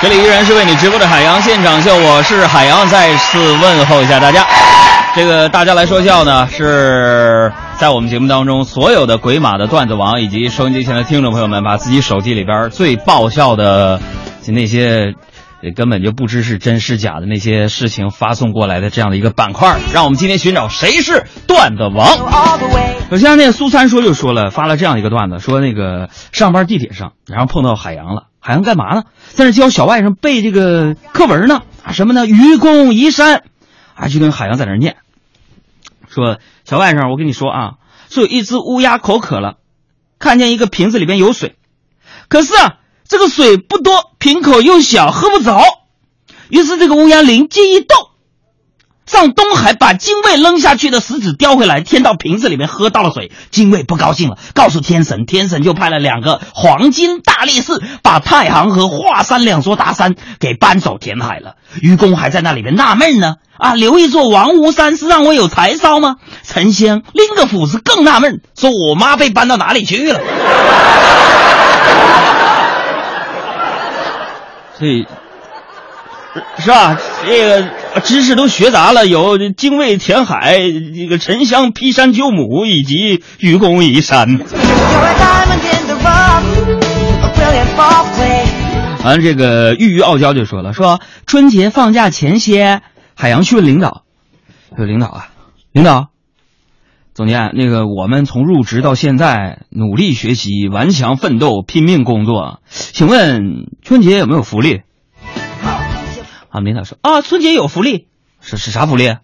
这里依然是为你直播的海洋现场秀，我是海洋，再次问候一下大家。这个大家来说笑呢，是在我们节目当中所有的鬼马的段子王以及收音机前的听众朋友们，把自己手机里边最爆笑的那些根本就不知是真是假的那些事情发送过来的这样的一个板块，让我们今天寻找谁是段子王。首先，那苏三说就说了，发了这样一个段子，说那个上班地铁上，然后碰到海洋了。海洋干嘛呢？在那教小外甥背这个课文呢。啊，什么呢？愚公移山，啊，就跟海洋在那念，说小外甥，我跟你说啊，说有一只乌鸦口渴了，看见一个瓶子里边有水，可是啊，这个水不多，瓶口又小，喝不着。于是这个乌鸦灵机一动。上东海把精卫扔下去的石子叼回来，添到瓶子里面，喝到了水。精卫不高兴了，告诉天神，天神就派了两个黄金大力士，把太行和华山两座大山给搬走填海了。愚公还在那里面纳闷呢，啊，留一座王屋山是让我有柴烧吗？陈香拎个斧子更纳闷，说我妈被搬到哪里去了？所以。是吧？这个知识都学杂了，有精卫填海，这个沉香劈山救母，以及愚公移山。完了，这个郁郁傲娇就说了：“说春节放假前些，海洋去问领导，说领导啊，领导，总监，那个我们从入职到现在，努力学习，顽强奋斗，拼命工作，请问春节有没有福利？”啊，领导说啊，春节有福利，是是啥福利？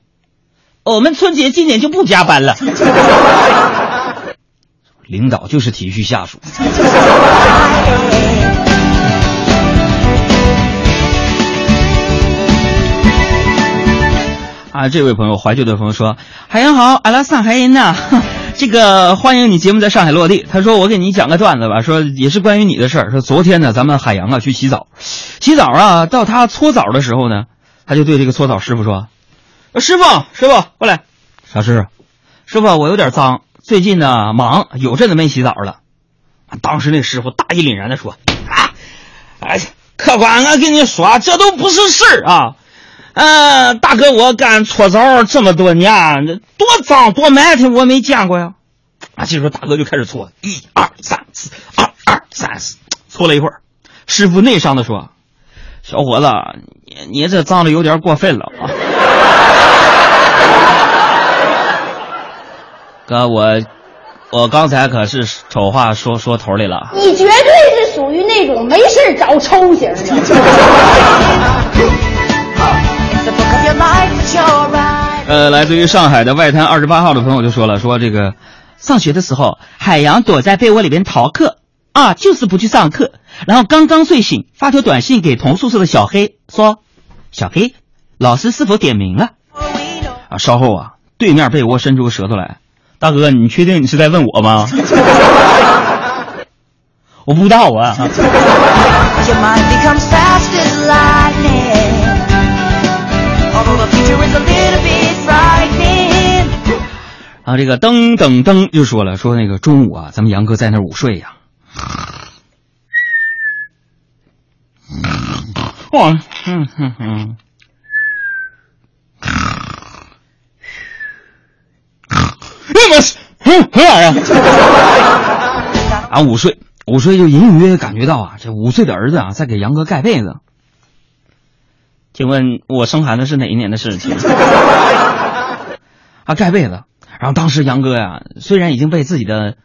我们春节今年就不加班了。领导就是体恤下属。啊，这位朋友，怀旧的朋友说：“海洋好，阿拉上海人呐。”这个欢迎你节目在上海落地。他说：“我给你讲个段子吧，说也是关于你的事儿。说昨天呢，咱们海洋啊去洗澡，洗澡啊，到他搓澡的时候呢，他就对这个搓澡师傅说：‘师傅，师傅过来，啥事？师傅，我有点脏，最近呢忙，有阵子没洗澡了。’当时那师傅大义凛然的说：‘啊，哎，客官，我跟你说，这都不是事儿啊。’”嗯，大哥，我干搓澡这么多年，多脏多埋汰，我没见过呀。啊，这时候大哥就开始搓，一二三四，二二三四，搓了一会儿。师傅内伤的说：“小伙子，你你这脏的有点过分了啊。”哥，我我刚才可是丑话说说头里了。你绝对是属于那种没事找抽型的。呃，来自于上海的外滩二十八号的朋友就说了，说这个上学的时候，海洋躲在被窝里边逃课啊，就是不去上课。然后刚刚睡醒，发条短信给同宿舍的小黑说：“小黑，老师是否点名了？”啊，稍后啊，对面被窝伸出个舌头来，大哥，你确定你是在问我吗？我不知道啊。啊，这个噔噔噔就说了，说那个中午啊，咱们杨哥在那午睡呀。哇，嗯哼哼，那么嗯，何玩意儿？啊，午睡，午睡就隐隐约约感觉到啊，这五岁的儿子啊，在给杨哥盖被子。请问我生孩子是哪一年的事情？啊，盖被子。然后当时杨哥呀，虽然已经被自己的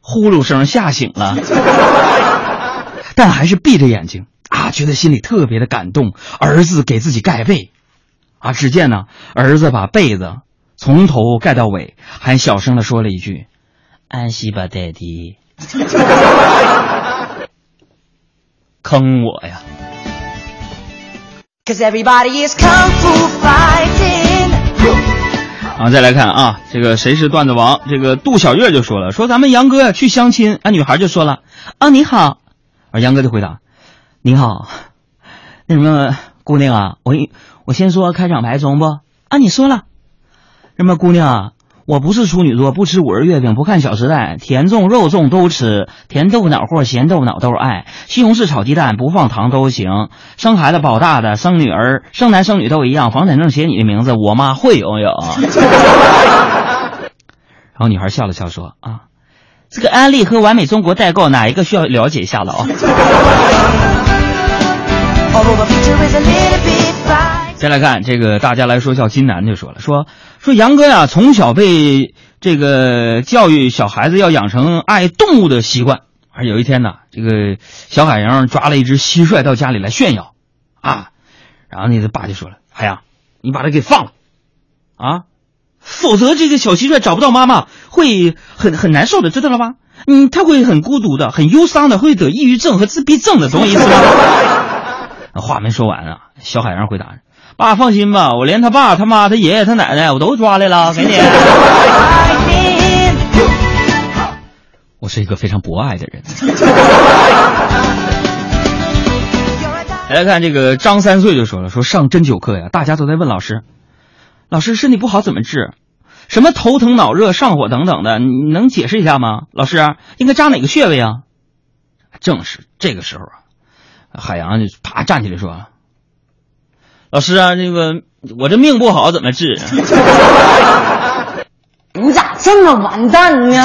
呼噜声吓醒了，但还是闭着眼睛啊，觉得心里特别的感动。儿子给自己盖被，啊，只见呢，儿子把被子从头盖到尾，还小声的说了一句：“安息吧，爹地。” 坑我呀！Cause everybody is kung fu fighting 啊，再来看啊，这个谁是段子王？这个杜小月就说了，说咱们杨哥呀去相亲，啊，女孩就说了，啊你好，而杨哥就回答，你好，那什么姑娘啊，我我先说开场白中不？啊你说了，什么姑娘啊，我不是处女座，不吃五仁月饼，不看《小时代》，甜粽肉粽都吃，甜豆腐脑或咸豆腐脑都是爱，西红柿炒鸡蛋不放糖都行。生孩子保大的，生女儿生男生女都一样，房产证写你的名字，我妈会游泳。然后女孩笑了笑说：“啊，这个安利和完美中国代购哪一个需要了解一下了啊？” 再来看这个，大家来说笑金南就说了，说说杨哥呀，从小被这个教育小孩子要养成爱动物的习惯，而有一天呢，这个小海洋抓了一只蟋蟀到家里来炫耀，啊，然后那个爸就说了，海洋，你把它给放了，啊，否则这个小蟋蟀找不到妈妈会很很难受的，知道了吧？嗯，他会很孤独的，很忧伤的，会得抑郁症和自闭症的，懂我意思吗？话没说完啊，小海洋回答。爸放心吧，我连他爸、他妈、他爷爷、他奶奶我都抓来了，给你。我是一个非常博爱的人。来看这个张三岁就说了，说上针灸课呀，大家都在问老师，老师身体不好怎么治？什么头疼脑热上火等等的，你能解释一下吗？老师应该扎哪个穴位啊？正是这个时候啊，海洋就啪站起来说。老师啊，那个我这命不好怎么治？你咋这么完蛋呢？